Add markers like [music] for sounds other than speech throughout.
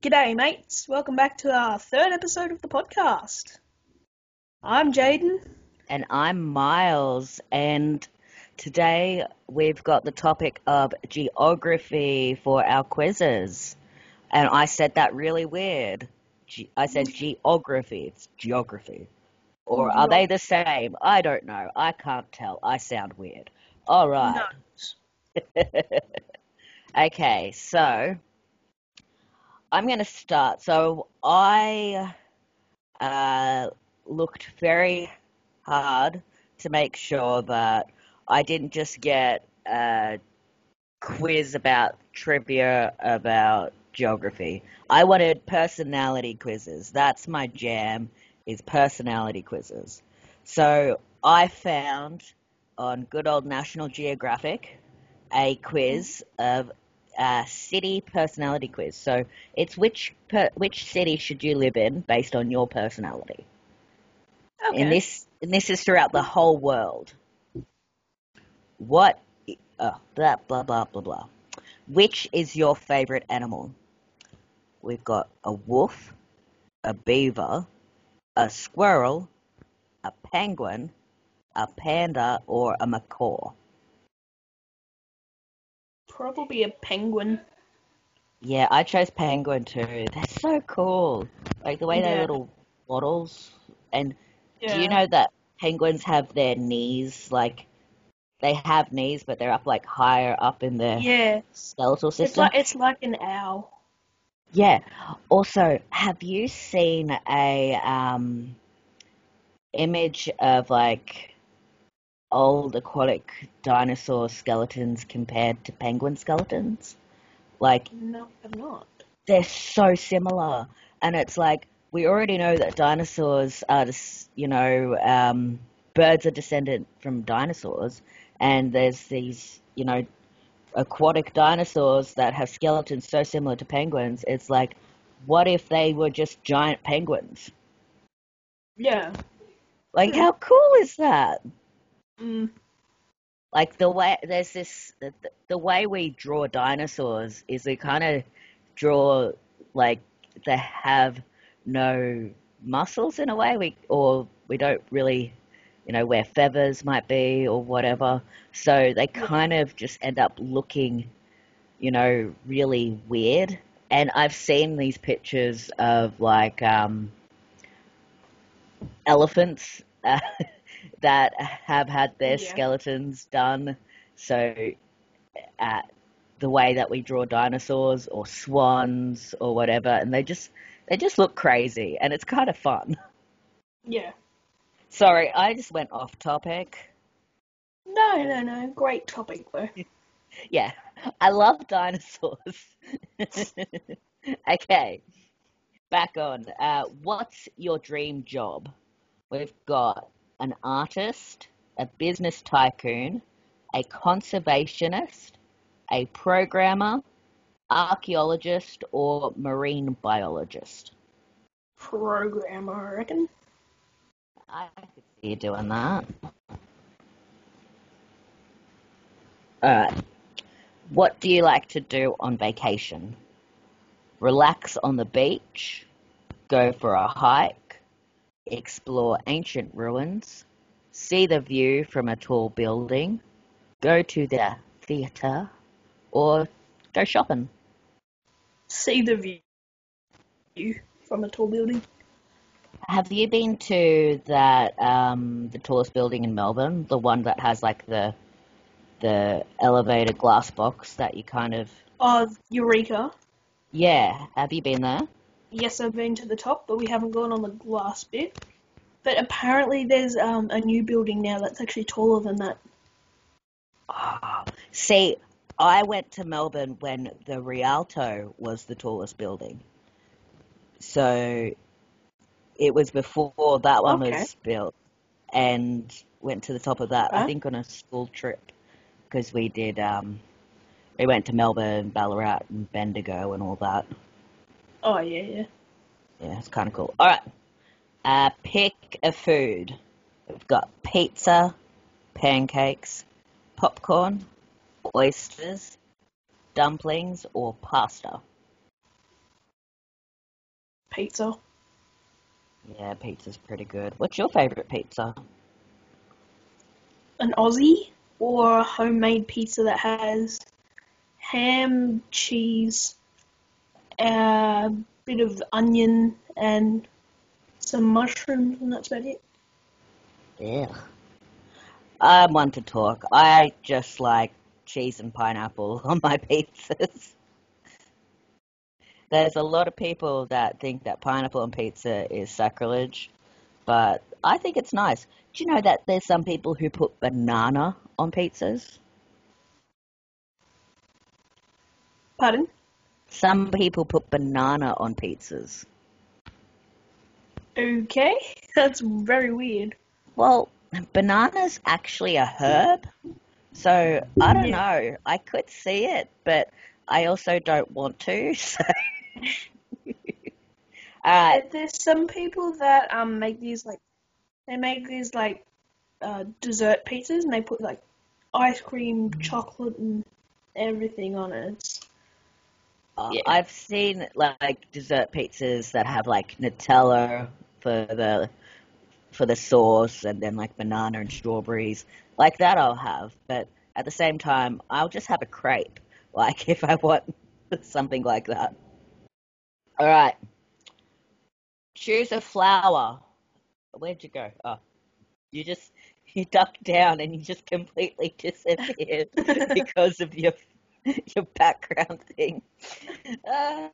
G'day, mates. Welcome back to our third episode of the podcast. I'm Jaden. And I'm Miles, and today we've got the topic of geography for our quizzes. And I said that really weird. Ge- I said mm. geography, it's geography. Or are they the same? I don't know. I can't tell. I sound weird. All right. No. [laughs] Okay, so I'm going to start. So I uh, looked very hard to make sure that I didn't just get a quiz about trivia about geography. I wanted personality quizzes. That's my jam is personality quizzes. So I found on good old National Geographic a quiz of a city personality quiz. So it's which per, which city should you live in based on your personality. Okay. And this and this is throughout the whole world. What? Oh, blah blah blah blah blah. Which is your favorite animal? We've got a wolf, a beaver, a squirrel, a penguin, a panda, or a macaw. Probably a penguin. Yeah, I chose penguin too. They're so cool. Like the way Yeah. they're little waddles. And Yeah. do you know that penguins have their knees like they have knees, but they're up like higher up in their Yeah. skeletal It's like it's like an owl. Yeah. Also, have you seen a um image of like old aquatic dinosaur skeletons compared to penguin skeletons? Like No, I'm not. they're so similar, and it's like we already know that dinosaurs are, you know, um, birds are descended from dinosaurs, and there's these, you know, aquatic dinosaurs that have skeletons so similar to penguins. It's like, what if they were just giant penguins? Yeah. Like, Hmm. how cool is that? Mm. like the way there's this the, the way we draw dinosaurs is we kind of draw like they have no muscles in a way. We or we don't really you know where feathers might be or whatever. So they kind of just end up looking you know really weird. And i've seen these pictures of like um elephants. uh, [laughs] that have had their Yeah. skeletons done. So, uh, the way that we draw dinosaurs or swans or whatever, and they just they just look crazy, and it's kind of fun. Yeah. Sorry, I just went off topic. No, no, no. Great topic though. [laughs] Yeah, I love dinosaurs. [laughs] okay, back on. Uh, what's your dream job? We've got an artist, a business tycoon, a conservationist, a programmer, archaeologist, or marine biologist. Programmer, I reckon. I could see you doing that. Alright. What do you like to do on vacation? Relax on the beach, go for a hike, explore ancient ruins, see the view from a tall building, go to the theatre, or go shopping. See the view from a tall building. Have you been to that um, the tallest building in Melbourne, the one that has like the the elevator glass box that you kind of Oh, Eureka. yeah? Have you been there? Yes, I've been to the top, but we haven't gone on the glass bit. But apparently, there's um, a new building now that's actually taller than that. Oh, see, I went to Melbourne when the Rialto was the tallest building, so it was before that one Okay. was built, and went to the top of that. I think on a school trip because we did. Um, we went to Melbourne, Ballarat, and Bendigo, and all that. Oh yeah, yeah. Yeah, it's kind of cool. All right, uh, pick a food. We've got pizza, pancakes, popcorn, oysters, dumplings, or pasta. pizza. Yeah, pizza's pretty good. What's your favorite pizza? An Aussie or a homemade pizza that has ham, cheese, a bit of onion, and some mushrooms, and that's about it. Yeah. I'm one to talk. I just like cheese and pineapple [laughs] on my pizzas. There's a lot of people that think that pineapple on pizza is sacrilege, but I think it's nice. Do you know that there's some people who put banana on pizzas? Pardon? Some people put banana on pizzas. Okay, [laughs] that's very weird. Well, banana's actually a herb, so I don't Yeah. know. I could see it, but I also don't want to. [laughs] So, [laughs] uh, There's some people that um make these like they make these like uh, dessert pizzas and they put like ice cream, chocolate, and everything on it. It's, Uh, Yeah. I've seen like dessert pizzas that have like Nutella for the for the sauce, and then like banana and strawberries. Like that, I'll have. But at the same time, I'll just have a crepe. [laughs] Like if I want [laughs] something like that. All right. Choose a flower. Where'd you go? Oh, you just [laughs] you ducked down and you just completely disappeared because of your [laughs] your background thing. Uh,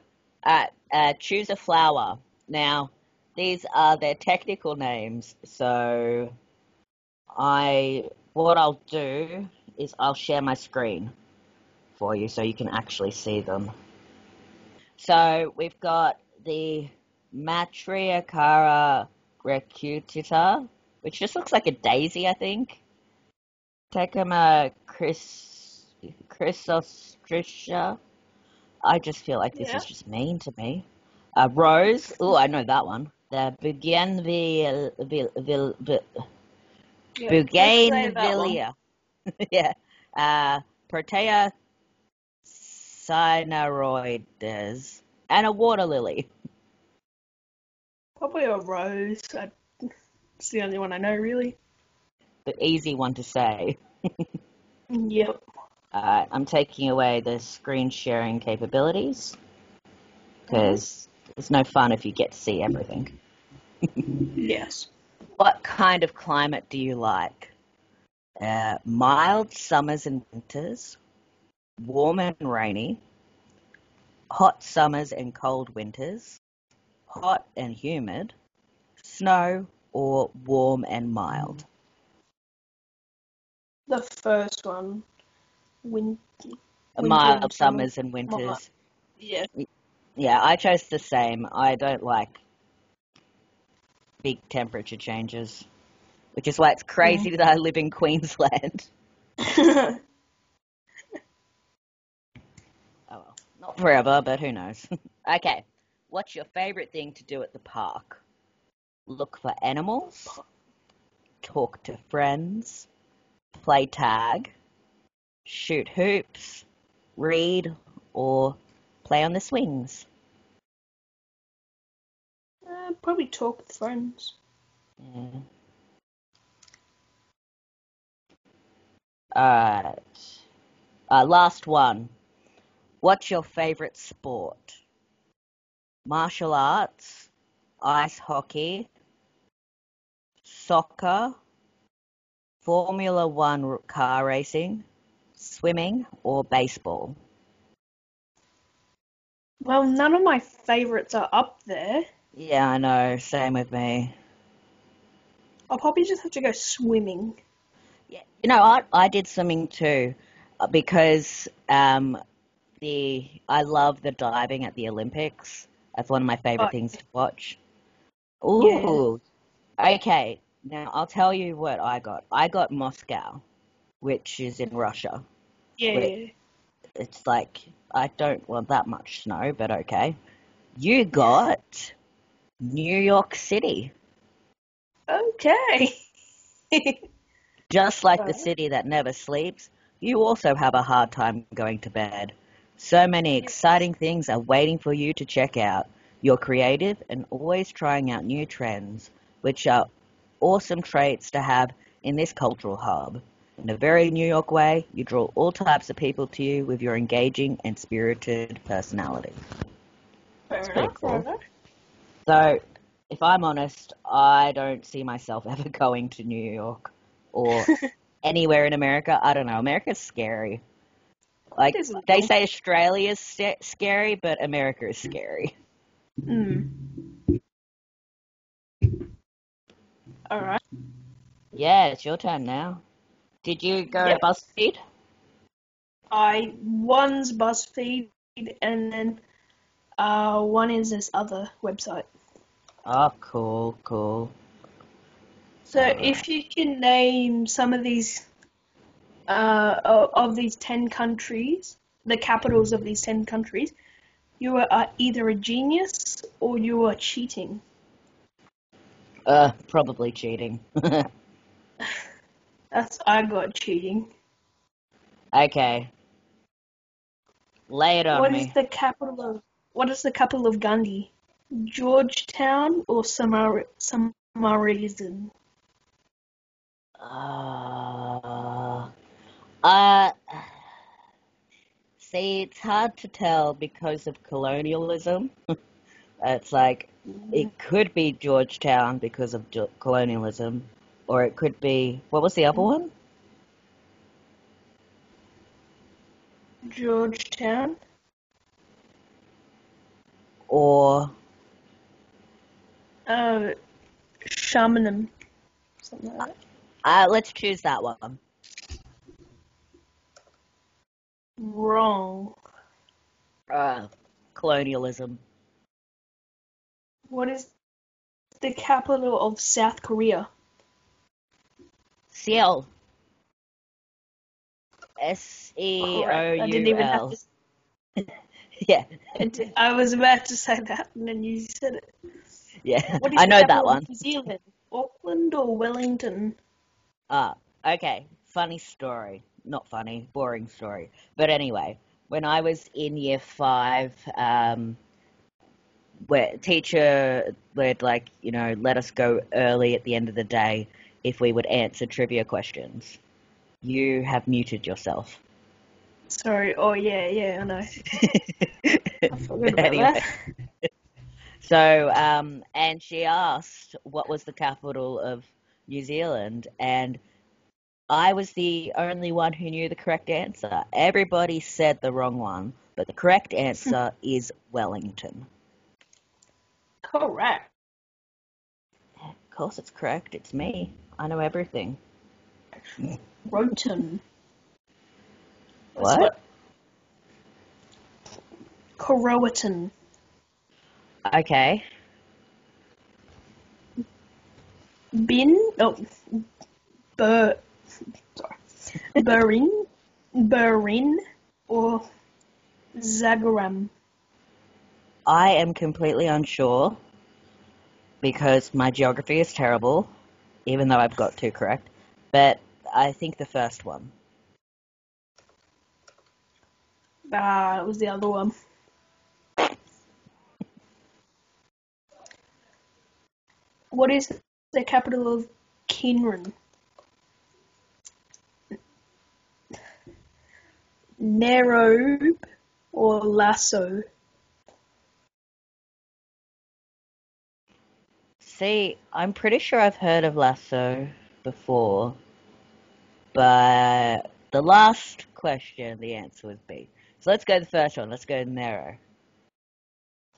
alright, uh, choose a flower. Now, these are their technical names, so I what I'll do is I'll share my screen for you so you can actually see them. So we've got the Matriarchara recutita, which just looks like a daisy, I think. Tecuma chris chrysostricia. I just feel like this Yeah. is just mean to me. Uh, rose. Oh, I know that one. The bougainville, vil, vil, vil, yeah, let's say that one. bougainvillea. [laughs] yeah. Uh, Protea cynaroides. And a water lily. Probably a rose. I, it's the only one I know really. The easy one to say. [laughs] Yep. Uh, I'm taking away the screen sharing capabilities because it's no fun if you get to see everything. Yes. What kind of climate do you like? Uh, mild summers and winters, warm and rainy, hot summers and cold winters, hot and humid, snow, or warm and mild. The first one. Win. Winter mild summers and winters. Yeah. Yeah, I chose the same. I don't like big temperature changes, which is why it's crazy that I live in Queensland. [laughs] Oh well, not forever, but who knows. [laughs] okay, what's your favorite thing to do at the park? Look for animals, talk to friends, play tag, shoot hoops, read, or play on the swings. uh, probably talk with friends. Yeah. Alright. Uh, last one. What's your favorite sport? Martial arts, ice hockey, soccer, Formula One car racing, swimming, or baseball? Well, none of my favorites are up there. Yeah, I know. Same with me. I'll probably just have to go swimming. Yeah, you know, I I did swimming too, uh, because um, the I love the diving at the Olympics. That's one of my favorite Oh, things to watch. Yeah. Okay. Now I'll tell you what I got. I got Moscow, which is in Russia. Yeah. It's like I don't want that much snow, but okay. You got New York City, Okay. [laughs] just like the city that never sleeps. You also have a hard time going to bed. So many exciting things are waiting for you to check out. You're creative and always trying out new trends, which are awesome traits to have in this cultural hub. In a very New York way, you draw all types of people to you with your engaging and spirited personality. Fair pretty cool. So, if I'm honest, I don't see myself [laughs] ever going to New York or [laughs] anywhere in America. I don't know. America's scary. Like It is a they say Australia's sta scary, but America is scary. Mm. Alright. Yeah, it's your turn now. Did you go Yep. BuzzFeed? I one's BuzzFeed and then uh one is this other website. Oh, cool, cool. So if you can name some of these uh of these ten countries, the capitals of these ten countries, you are either a genius or you are cheating. Uh, probably cheating. [laughs] That's I got cheating. okay. Lay it on What me. is the capital of what is the capital of Gandhi? Georgetown or Samar Samarizan? Uh, uh, see, it's hard to tell because of colonialism. [laughs] it's like it could be Georgetown because of colonialism, or it could be what was the other one? Georgetown. Or Uh, Shamanum. Something like that. uh, let's choose that one. Wrong. Uh, colonialism. What is the capital of South Korea? Seoul. S E O didn't even have to. [laughs] Yeah, I was about to say that, and then you said it. yeah. I know that one. New Zealand? Auckland or Wellington? Ah, okay. Funny story. Not funny, boring story. But anyway, when I was in year five, um, where teacher would like, you know, let us go early at the end of the day if we would answer trivia questions. You have muted yourself. Sorry. Oh yeah, yeah, I know. [laughs] I forgot anyway, that. [laughs] so um, and she asked what was the capital of New Zealand, and I was the only one who knew the correct answer. Everybody said the wrong one, but the correct answer [laughs] is Wellington. Correct. Of course, it's correct. It's me. I know everything. Roten. What? Croatan. Okay. Bin. Oh. Bur. Sorry. Burin. Burin or Zagaram. I am completely unsure because my geography is terrible, even though I've got two correct. But I think the first one. Ah, it was the other one. What is the capital of Kinran? Narobe or Lasso? See, I'm pretty sure I've heard of Lasso before, but the last question, the answer would be. So let's go to the first one. Let's go narrow.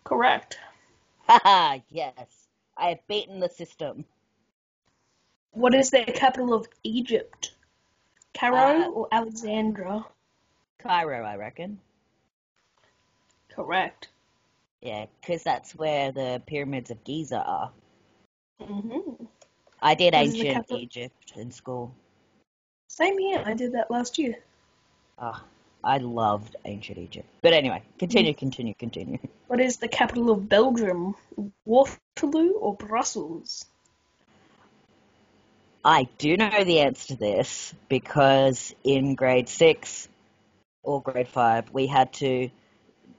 Correct. Haha, [laughs] yes. I have beaten the system. What is the capital of Egypt? Cairo Uh, or Alexandra? Cairo, I reckon. Correct. Yeah, because that's where the pyramids of Giza are. Hmm I did ancient Egypt in school. Same here. I did that last year. Ah, I loved ancient Egypt. But anyway, continue, continue, continue. [laughs] What is the capital of Belgium? Waterloo or Brussels? I do know the answer to this because in grade six or grade five, we had to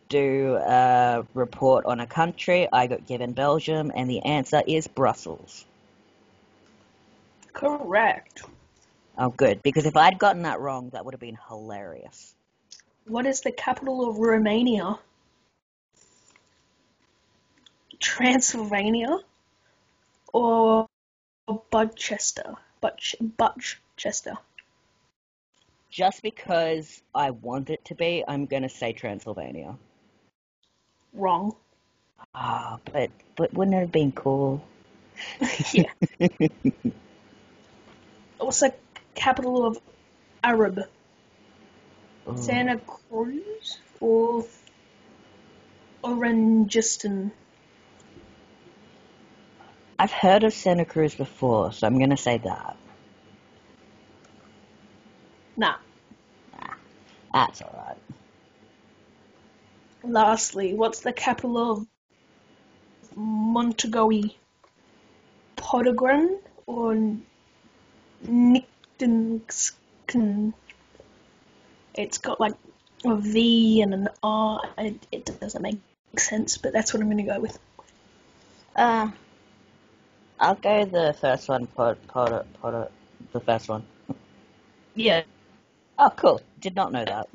do a report on a country. I got given Belgium, and the answer is Brussels. Correct. Oh, good, because if I'd gotten that wrong, that would have been hilarious. What is the capital of Romania? Transylvania or Budchester? Butch, Butchester. Just because I want it to be, I'm going to say Transylvania. Wrong. Ah, but but wouldn't it have been cool? [laughs] yeah. What's the capital of Arab? Ooh. Santa Cruz or Orangiston? I've heard of Santa Cruz before, so I'm going to say that. Nah. That's alright. Lastly, what's the capital of Montegoe? Podogran or Nichtensken? It's got like a V and an R. It, it doesn't make sense, but that's what I'm going to go with. Uh, I'll go the first one, pod, pod, pod, the first one. Yeah. Oh, cool. Did not know that.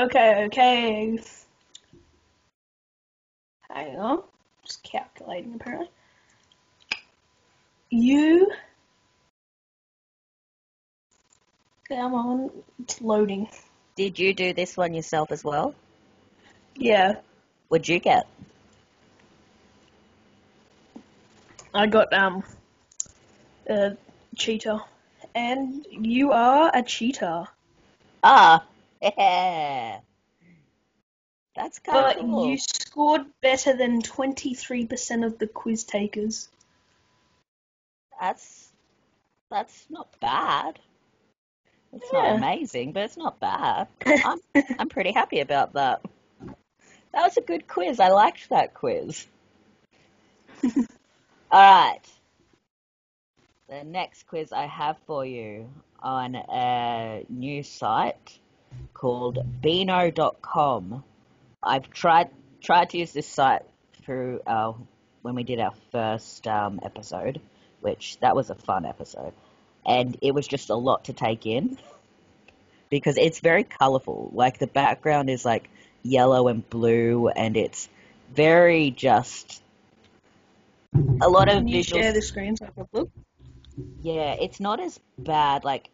Okay, okay. Hang on. Just calculating apparently. You. Come on. It's loading. Did you do this one yourself as well? Yeah. What'd you get? I got, um. A cheetah. And you are a cheetah. Ah, yeah. That's kind But of cool. you scored better than 23% of the quiz takers. That's that's not bad. It's not amazing, but it's not bad. I'm [laughs] I'm pretty happy about that. That was a good quiz. I liked that quiz. [laughs] All right. The next quiz I have for you on a new site called Beano.com. I've tried tried to use this site through our when we did our first um, episode, which that was a fun episode, and it was just a lot to take in [laughs] because it's very colorful. Like the background is like yellow and blue, and it's very just a lot of Can you visual. share the screen so I can look? Yeah, it's not as bad. Like,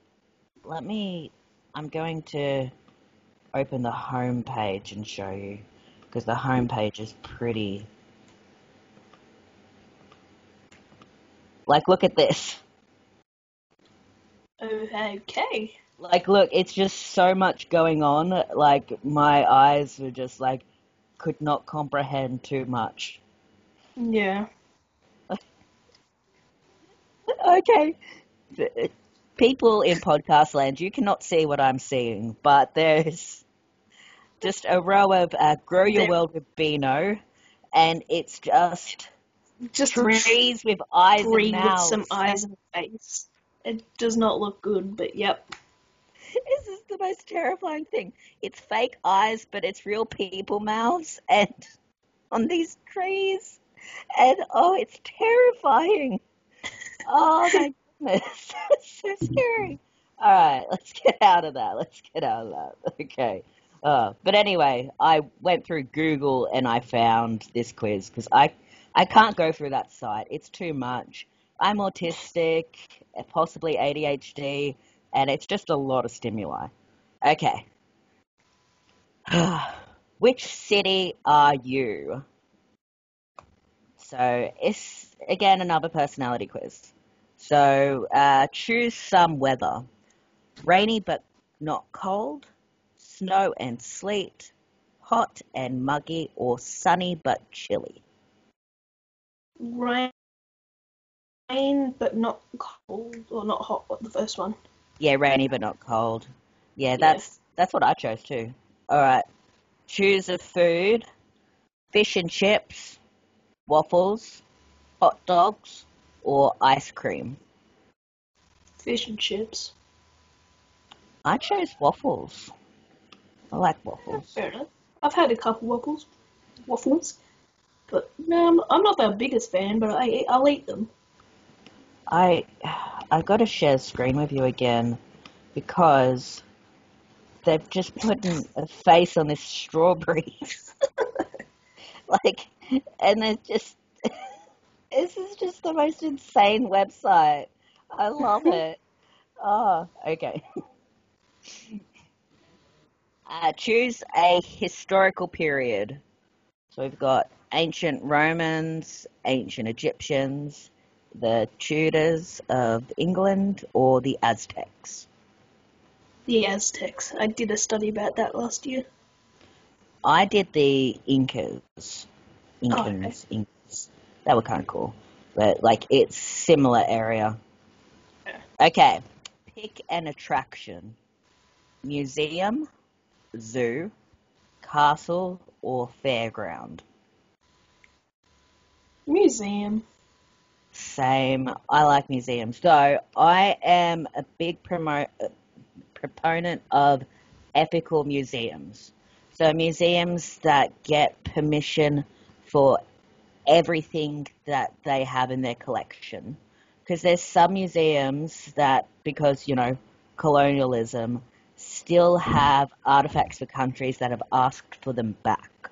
let me. I'm going to open the home page and show you because the home page is pretty. Like, look at this. Okay. Like, look, it's just so much going on. Like, my eyes were just like, could not comprehend too much. Yeah. [laughs] okay. People in podcast land, you cannot see what I'm seeing, but there's just a row of uh, Grow Your World with Beano, and it's just Just trees with eyes and tree with mouths. some eyes and face. It does not look good, but yep. [laughs] This is the most terrifying thing. It's fake eyes, but it's real people mouths, and [laughs] on these trees, and oh, it's terrifying. [laughs] Oh my so scary. All right, let's get out of that. Let's get out of that. [laughs] Okay. Uh, but anyway, I went through Google and I found this quiz because I I can't go through that site. It's too much. I'm autistic, possibly ADHD, and it's just a lot of stimuli. Okay. [sighs] Which city are you? So it's again another personality quiz. So uh, choose some weather: rainy but not cold, snow and sleet, hot and muggy, or sunny but chilly. Rain, but not cold or not hot. What the first one? Yeah, rainy but not cold. Yeah, that's that's what I chose too. All right. Choose a food: fish and chips, waffles, hot dogs, or ice cream. Fish and chips. I chose waffles. I like waffles. Fair enough. I've had a couple waffles, waffles, but no, I'm, I'm not their biggest fan. But I I'll eat them. I I got to share screen with you again because they've just put a face on this strawberry. [laughs] like, and it's just this is just the most insane website. I love [laughs] it. Oh, okay. Uh, choose a historical period. So we've got ancient Romans, ancient Egyptians, the Tudors of England, or the Aztecs. The Aztecs. I did a study about that last year. I did the Incas. Oh, okay. Incas. They were kind of cool. But, like, it's similar area. Okay. Pick an attraction. Museum, zoo, castle, or fairground. Museum. Same. I like museums. So I am a big promo- proponent of ethical museums. So museums that get permission for everything that they have in their collection. Because there's some museums that, because, you know, colonialism, still have artifacts for countries that have asked for them back.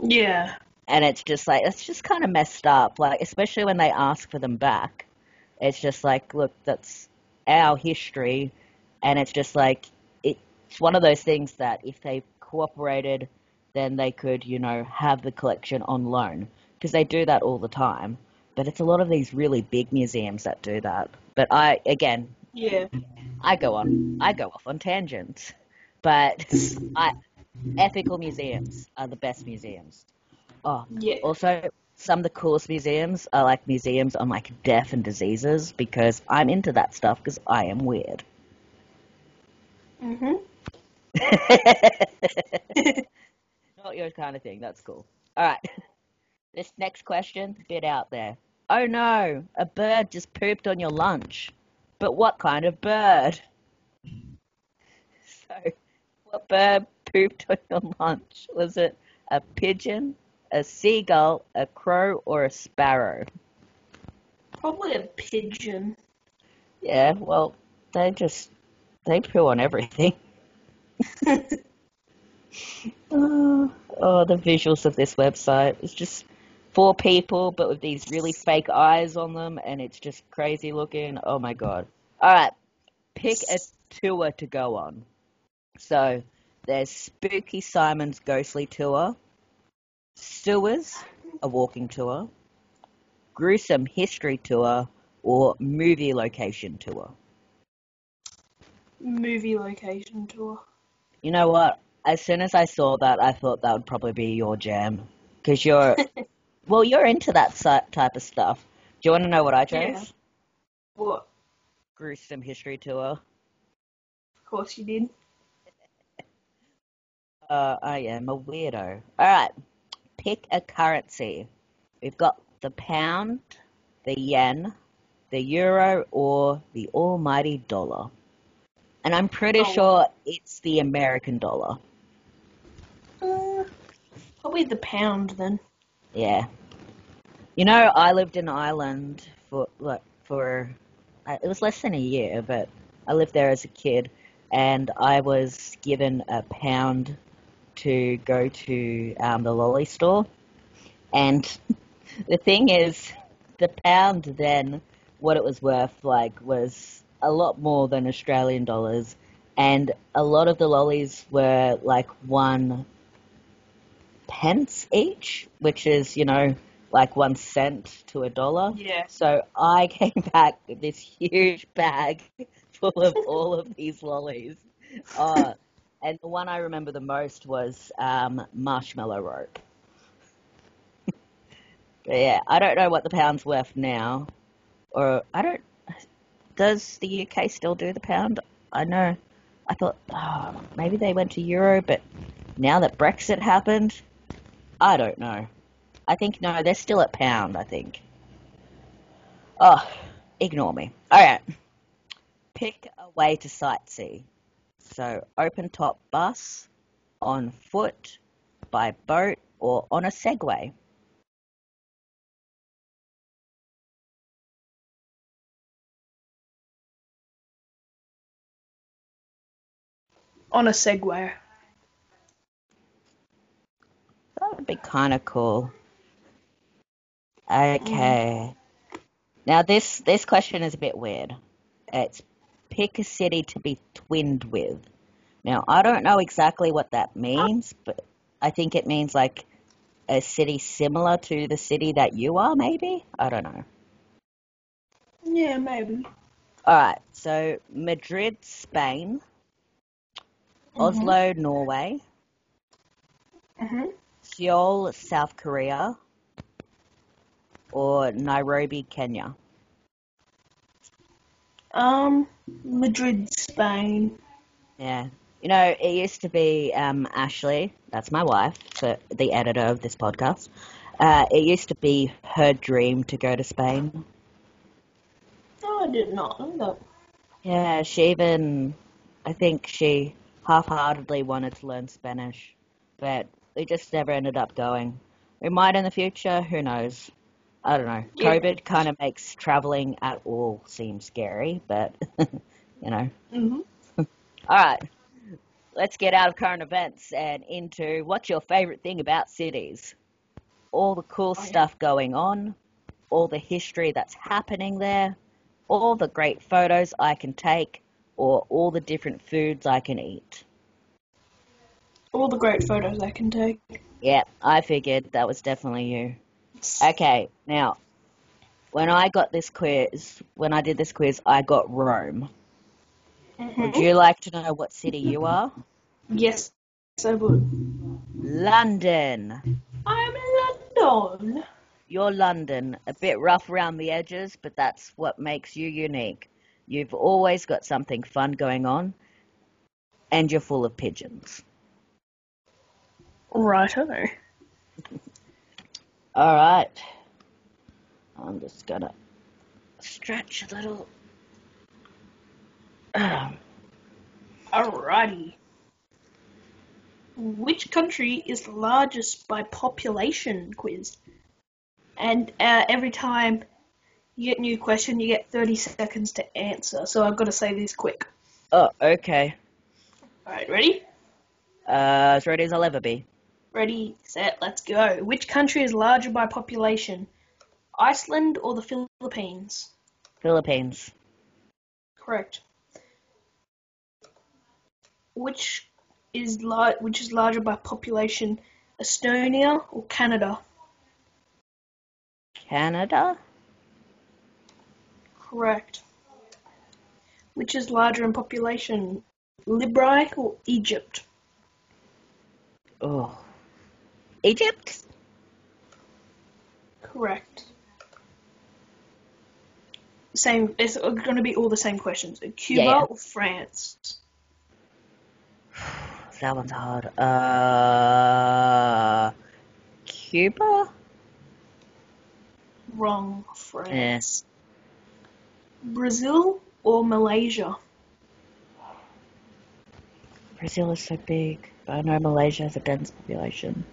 Yeah. And it's just like, it's just kind of messed up. Like, especially when they ask for them back. It's just like, look, that's our history. And it's just like, it's one of those things that if they cooperated, then they could, you know, have the collection on loan. Because they do that all the time. But it's a lot of these really big museums that do that. But I, again, Yeah. I go on, I go off on tangents, but [laughs] I, ethical museums are the best museums. Oh, Yeah. also some of the coolest museums are like museums on like death and diseases because I'm into that stuff because I am weird. Mhm. [laughs] [laughs] Not your kind of thing. That's cool. All right. This next question, bit out there. Oh no, a bird just pooped on your lunch. But what kind of bird? [laughs] So, what bird pooped on your lunch? Was it a pigeon, a seagull, a crow, or a sparrow? Probably a pigeon. Yeah, well, they just they poo on everything. Oh, [laughs] [laughs] oh, the visuals of this website. It's just four people, but with these really fake eyes on them, and it's just crazy looking. Oh my god. Alright, pick a tour to go on. So, there's Spooky Simon's Ghostly Tour, Sewers, a walking tour, Gruesome History Tour, or Movie Location Tour. Movie location tour. You know what? As soon as I saw that, I thought that would probably be your jam. Because you're, [laughs] well, you're into that type of stuff. Do you want to know what I chose? Yeah. What? Gruesome History Tour. Of course you did. [laughs] Uh, I am a weirdo. Alright, pick a currency. We've got the pound, the yen, the euro, or the almighty dollar. And I'm pretty Oh. sure it's the American dollar. Uh, probably the pound then. Yeah. You know, I lived in Ireland for like for uh, it was less than a year, but I lived there as a kid, and I was given a pound to go to um, the lolly store. And [laughs] the thing is, the pound then, what it was worth, like, was a lot more than Australian dollars, and a lot of the lollies were like one pence each, which is, you know, like one cent to a dollar. Yeah. So I [laughs] came back with this huge bag [laughs] full of all of these lollies. Uh, and the one I remember the most was um, marshmallow rope. [laughs] but yeah, I don't know what the pound's worth now. Or I don't. Does the UK still do the pound? I know. I thought, oh, maybe they went to euro, but now that Brexit happened, I don't know. I think no, they're still at pound. I think. Oh, ignore me. All right. Pick a way to sightsee. So open top bus, on foot, by boat, or on a Segway? On a Segway. That would be kind of cool. Okay. Now this this question is a bit weird. It's pick a city to be twinned with. Now I don't know exactly what that means, but I think it means like a city similar to the city that you are, maybe? I don't know. Yeah, maybe. Alright, so Madrid, Spain, Oslo, Norway, hmm Seoul, South Korea, or Nairobi, Kenya. Um, Madrid, Spain. Yeah. You know, it used to be um, Ashley, that's my wife, so the editor of this podcast. Uh, it used to be her dream to go to Spain. Oh, I did not know that. Yeah, she even, I think she half-heartedly wanted to learn Spanish, but we just never ended up going. We might in the future, who knows? I don't know. Yeah. COVID kind of makes traveling at all seem scary, but, [laughs] you know. hmm [laughs] All right, let's get out of current events and into what's your favorite thing about cities? All the cool Oh, yeah. stuff going on, all the history that's happening there, all the great photos I can take, or all the different foods I can eat. All the great photos I can take. Yeah, I figured that was definitely you. Okay, now, when I got this quiz, when I did this quiz, I got Rome. Would Mhm. you like to know what city you [laughs] are? Yes, I would. London. I'm London. You're London, a bit rough around the edges, but that's what makes you unique. You've always got something fun going on, and you're full of pigeons. Righto. [laughs] All right. I'm just gonna stretch a little. Um, Alrighty. Which country is the largest by population quiz? And uh, every time you get a new question, you get 30 seconds to answer. So I've got to say these quick. oh, okay. Alright, ready? Uh, as ready as I'll ever be. Ready, set, let's go. Which country is larger by population? Iceland or the Philippines? Philippines. Correct. Which is lar- which is larger by population, Estonia or Canada? Canada? Correct. Which is larger in population, Libya or Egypt? Oh. Egypt? Correct. Same. It's going to be all the same questions. Cuba Yeah, yeah. or France? [sighs] That one's hard. Uh, Cuba? Wrong. France. Yes. Brazil or Malaysia? Brazil is so big. but I know Malaysia has a dense population.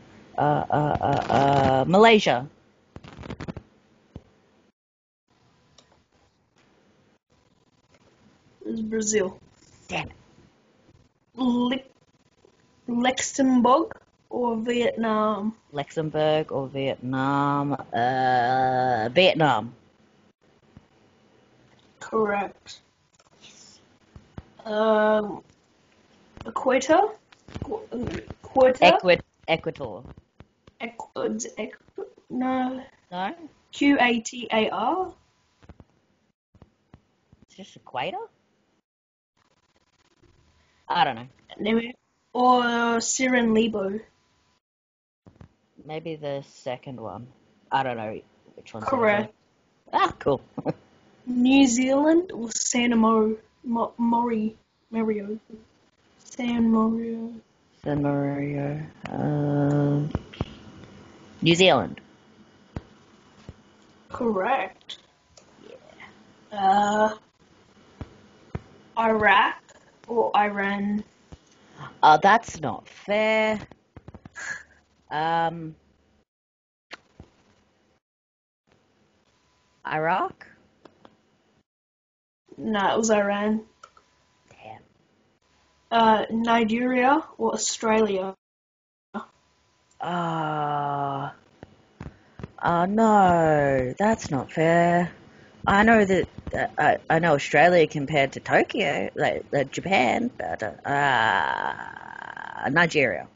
Uh, uh, uh, uh, Malaysia. It's Brazil. Damn it. Le- Luxembourg or Vietnam? Luxembourg or Vietnam? Uh, Vietnam. Correct. Um, Equator? Equator? Equi- Equator. Equ- equ- no. No? Q A T A R? It's just equator? I don't know. Maybe- Or Siren Lebo? Maybe the second one. I don't know which the Correct. Ah, cool. [laughs] New Zealand or Santa Mo- Mo- Mori? Mario? San Mario? San Mario. Uh, New Zealand. Correct. Yeah. Uh, Iraq or Iran? Oh, that's not fair. Um, Iraq? No, it was Iran. Damn. Uh, Nigeria or Australia? Ah. oh no, that's not fair. I know that uh, I, I know Australia compared to Tokyo, like, like Japan, but uh, uh, Nigeria.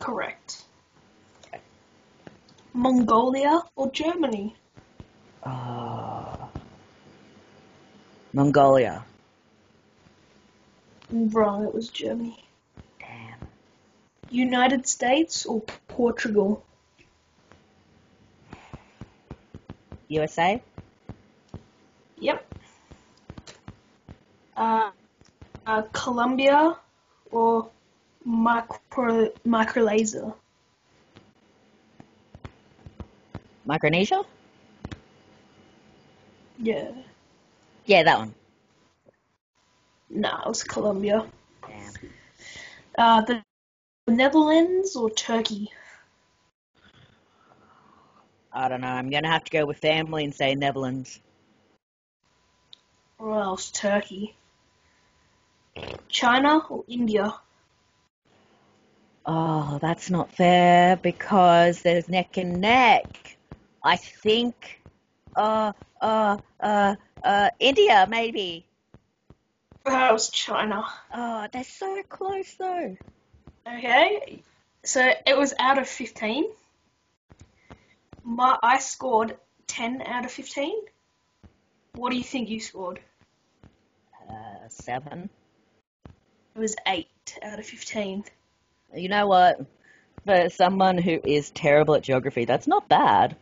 Correct. Mongolia or Germany? Oh. Mongolia. Wrong, it was Germany. United States or Portugal? USA? Yep. Uh, uh, Colombia or micro Micronesia? Micronesia? Yeah. Yeah, that one. Nah, it was Colombia. Damn. Uh, the Netherlands or Turkey? I don't know. I'm gonna have to go with family and say Netherlands. Or else Turkey? China or India? Oh, that's not fair because there's neck and neck. I think, uh, uh, uh, uh, India maybe. That was China. Oh, they're so close though. Okay, so it was out of 15. My, I scored 10 out of 15. What do you think you scored? Uh, seven. It was 8 out of 15. You know what? For someone who is terrible at geography, that's not bad.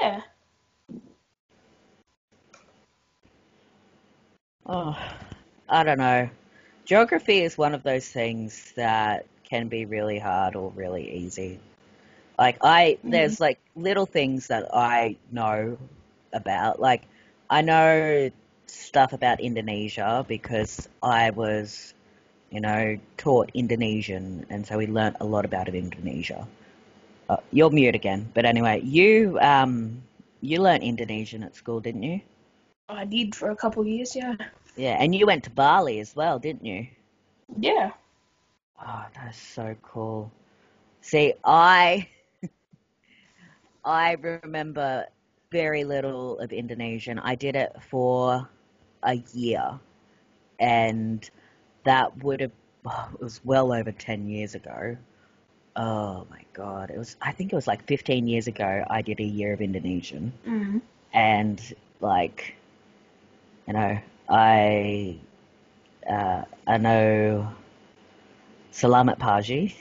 Yeah. Oh, I don't know. Geography is one of those things that can be really hard or really easy. Like I, Mhm. there's like little things that I know about. Like I know stuff about Indonesia because I was, you know, taught Indonesian, and so we learnt a lot about Indonesia. Uh, you're mute again, but anyway, you um, you learnt Indonesian at school, didn't you? I did for a couple of years, yeah. Yeah, and you went to Bali as well, didn't you? Yeah. Oh, that's so cool. See, I [laughs] I remember very little of Indonesian. I did it for a year, and that would have oh, it was well over ten years ago. Oh my god, it was. I think it was like fifteen years ago. I did a year of Indonesian, Mm. and like, you know, I uh, I know Selamat Pagi.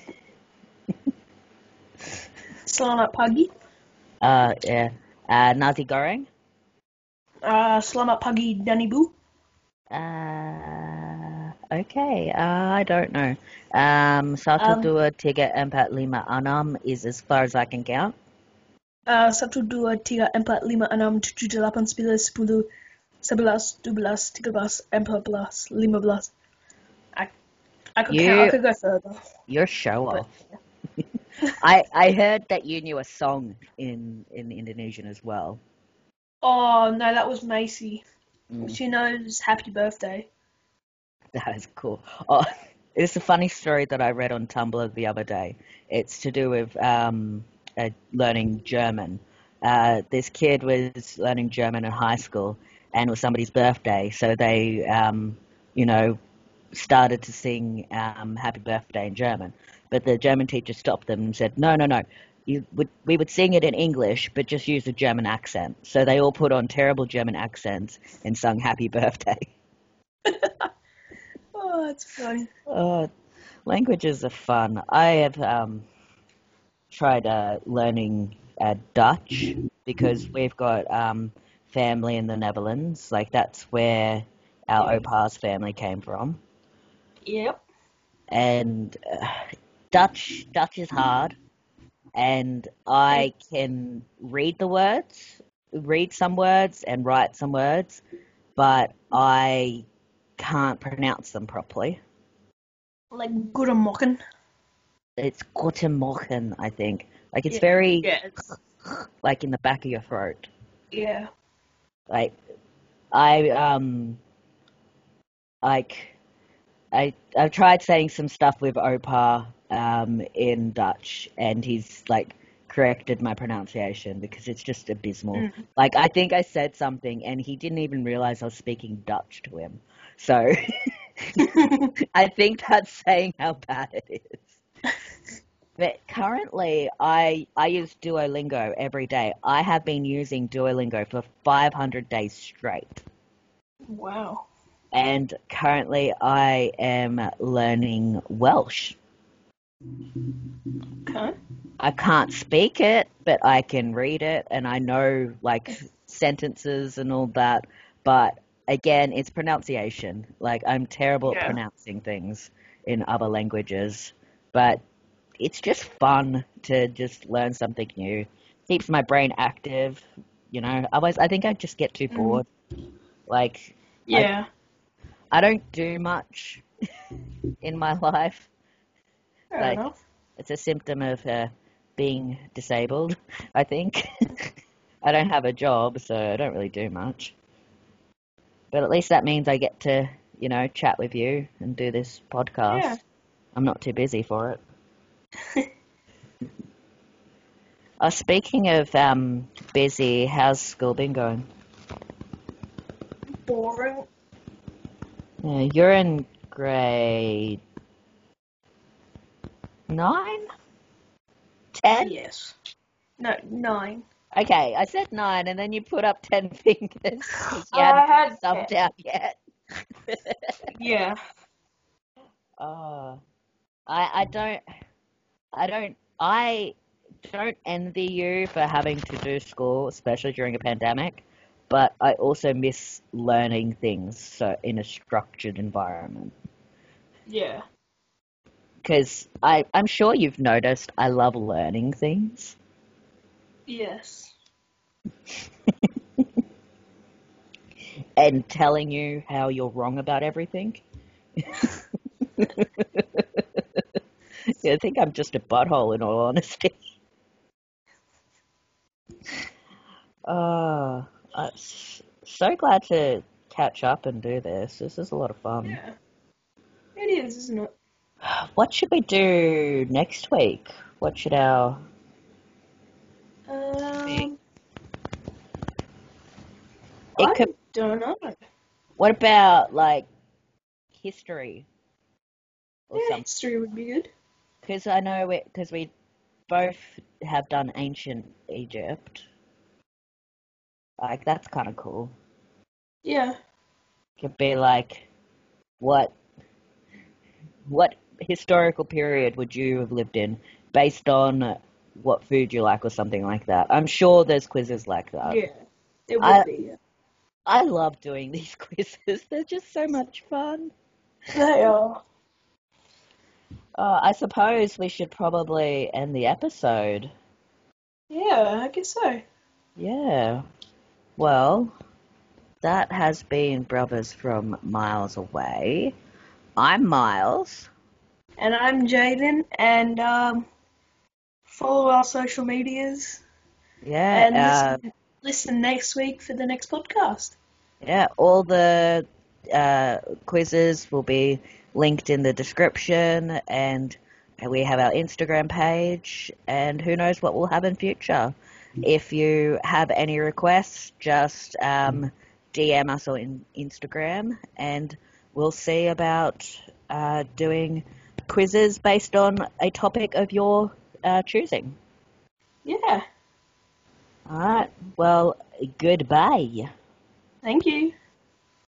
Selamat pagi. Uh, yeah. Uh, nasi goreng. Uh, selamat pagi, Danny Boo. Uh, okay. Uh, I don't know. Um, satu Um, dua tiga empat lima enam is as far as I can count. Uh, satu, dua, tiga, empat, lima, enam, tujuh, delapan, sembilan, sepuluh, sebelas, dua belas, tiga belas, empat belas, lima belas. I, I could count. I could go further. You're show off. [laughs] I I heard that you knew a song in in Indonesian as well. Oh no, that was Macy. Mm, She knows Happy Birthday. that is cool. Oh, [laughs] it's a funny story that I read on Tumblr the other day. It's to do with um, uh, learning German. Uh, this kid was learning German in high school, and it was somebody's birthday, so they, um, you know, started to sing um, "Happy Birthday" in German. But the German teacher stopped them and said, "No, no, no. You would, we would sing it in English, but just use a German accent." So they all put on terrible German accents and sung "Happy [laughs] Birthday." [laughs] Oh, that's funny. Uh, languages are fun. I have um, tried uh, learning uh, Dutch because we've got um, family in the Netherlands. Like that's where our Yeah. opa's family came from, Yep. and uh, Dutch Dutch is hard. And I can read the words, read some words, and write some words, but I can't pronounce them properly. Like good. It's guten I think. Like it's Yeah. very Yeah. It's, [laughs] like in the back of your throat. yeah. Like I um like I I've tried saying some stuff with Opa um in Dutch and he's like corrected my pronunciation because it's just abysmal. Mm. Like I think I said something and he didn't even realize I was speaking Dutch to him. So [laughs] [laughs] I think that's saying how bad it is. [laughs] But currently, I I use Duolingo every day. I have been using Duolingo for 500 days straight, wow. and currently I am learning Welsh. Okay. I can't speak it, but I can read it, and I know like sentences and all that. But again, it's pronunciation. Like I'm terrible at pronouncing things in other languages, but it's just fun to just learn something new. Keeps my brain active, you know. Otherwise, I think I'd just get too Mhm. bored. Like Yeah. I don't do much [laughs] in my life. Fair like- enough. It's a symptom of uh, being disabled, I think. [laughs] I don't have a job, so I don't really do much. But at least that means I get to, you know, chat with you and do this podcast. Yeah. I'm not too busy for it. Uh, [laughs] speaking of um, busy, how's school been going? Boring. Yeah, you're in grade nine? Ten? Yes. No, nine. Okay, I said nine, and then you put up ten [laughs] fingers. you I had some down yet. Yeah. [laughs] oh, I I don't I don't I don't envy you for having to do school, especially during a pandemic. But I also miss learning things so in a structured environment. Yeah. Because I I'm sure you've noticed I love learning things. Yes. [laughs] and telling you how you're wrong about everything. [laughs] yeah, I think I'm just a butthole in all honesty. [laughs] Uh, I'm so glad to catch up and do this. This is a lot of fun. Yeah. It is, isn't it? [sighs] What should we do next week? What should our Um, It I could- don't know. what about like history or Yeah, something? history would be good. Because I know we because we both have done ancient Egypt. Like that's kind of cool. Yeah. Could be like, what, what historical period would you have lived in based on what food you like or something like that? I'm sure there's quizzes like that. yeah. It would I- be. Yeah. I love doing these [laughs] quizzes. They're just so much fun. They are. Uh, I suppose we should probably end the episode. Yeah, I guess so. Yeah. Well, that has been Brothers from Miles Away. I'm Miles. And I'm Jaden, and um, follow our social medias, Yeah. and uh, listen, listen next week for the next podcast. yeah, all the uh, quizzes will be linked in the description, and we have our Instagram page, and who knows what we'll have in future. If you have any requests, just um, DM us on Instagram, and we'll see about uh, doing quizzes based on a topic of your uh, choosing. Yeah. All right. Well, goodbye. Thank you.